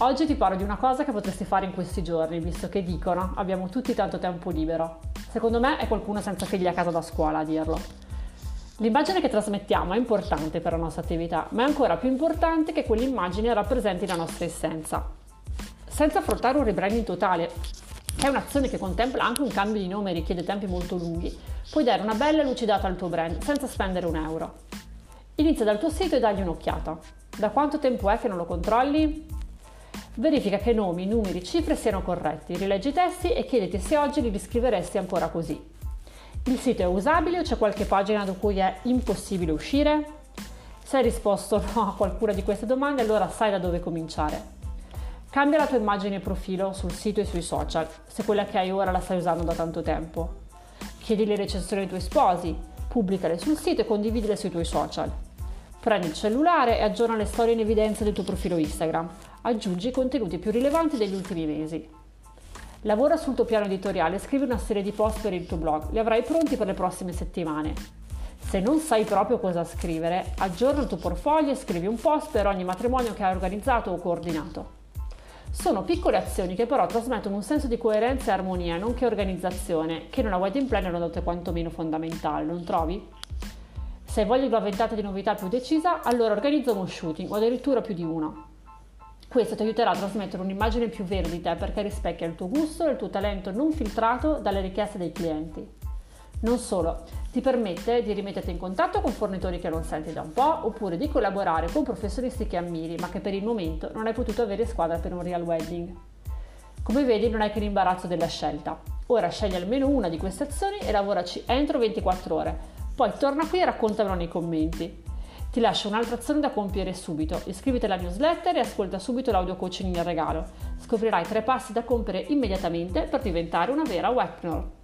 Oggi ti parlo di una cosa che potresti fare in questi giorni, visto che dicono abbiamo tutti tanto tempo libero. Secondo me è qualcuno senza figli a casa da scuola a dirlo. L'immagine che trasmettiamo è importante per la nostra attività, ma è ancora più importante che quell'immagine rappresenti la nostra essenza. Senza affrontare un rebranding totale, che è un'azione che contempla anche un cambio di nome e richiede tempi molto lunghi, puoi dare una bella lucidata al tuo brand senza spendere un euro. Inizia dal tuo sito e dagli un'occhiata. Da quanto tempo è che non lo controlli? Verifica che nomi, numeri, cifre siano corretti, rileggi i testi e chiediti se oggi li riscriveresti ancora così. Il sito è usabile o c'è qualche pagina da cui è impossibile uscire? Se hai risposto no a qualcuna di queste domande, allora sai da dove cominciare. Cambia la tua immagine e profilo sul sito e sui social, se quella che hai ora la stai usando da tanto tempo. Chiedi le recensioni ai tuoi sposi, pubblicale sul sito e condividile sui tuoi social. Prendi il cellulare e aggiorna le storie in evidenza del tuo profilo Instagram. Aggiungi i contenuti più rilevanti degli ultimi mesi. Lavora sul tuo piano editoriale e scrivi una serie di post per il tuo blog. Li avrai pronti per le prossime settimane. Se non sai proprio cosa scrivere, aggiorna il tuo portfolio e scrivi un post per ogni matrimonio che hai organizzato o coordinato. Sono piccole azioni che però trasmettono un senso di coerenza e armonia, nonché organizzazione, che in una wedding planner è una quantomeno fondamentale, non trovi? Se di una ventata di novità più decisa, allora organizza uno shooting o addirittura più di uno. Questo ti aiuterà a trasmettere un'immagine più vera di te perché rispecchia il tuo gusto e il tuo talento non filtrato dalle richieste dei clienti. Non solo, ti permette di rimetterti in contatto con fornitori che non senti da un po' oppure di collaborare con professionisti che ammiri ma che per il momento non hai potuto avere squadra per un real wedding. Come vedi non hai che l'imbarazzo della scelta. Ora scegli almeno una di queste azioni e lavoraci entro 24 ore poi torna qui e raccontamelo nei commenti. Ti lascio un'altra azione da compiere subito. Iscriviti alla newsletter e ascolta subito l'audio coaching in regalo. Scoprirai tre passi da compiere immediatamente per diventare una vera webpreneur.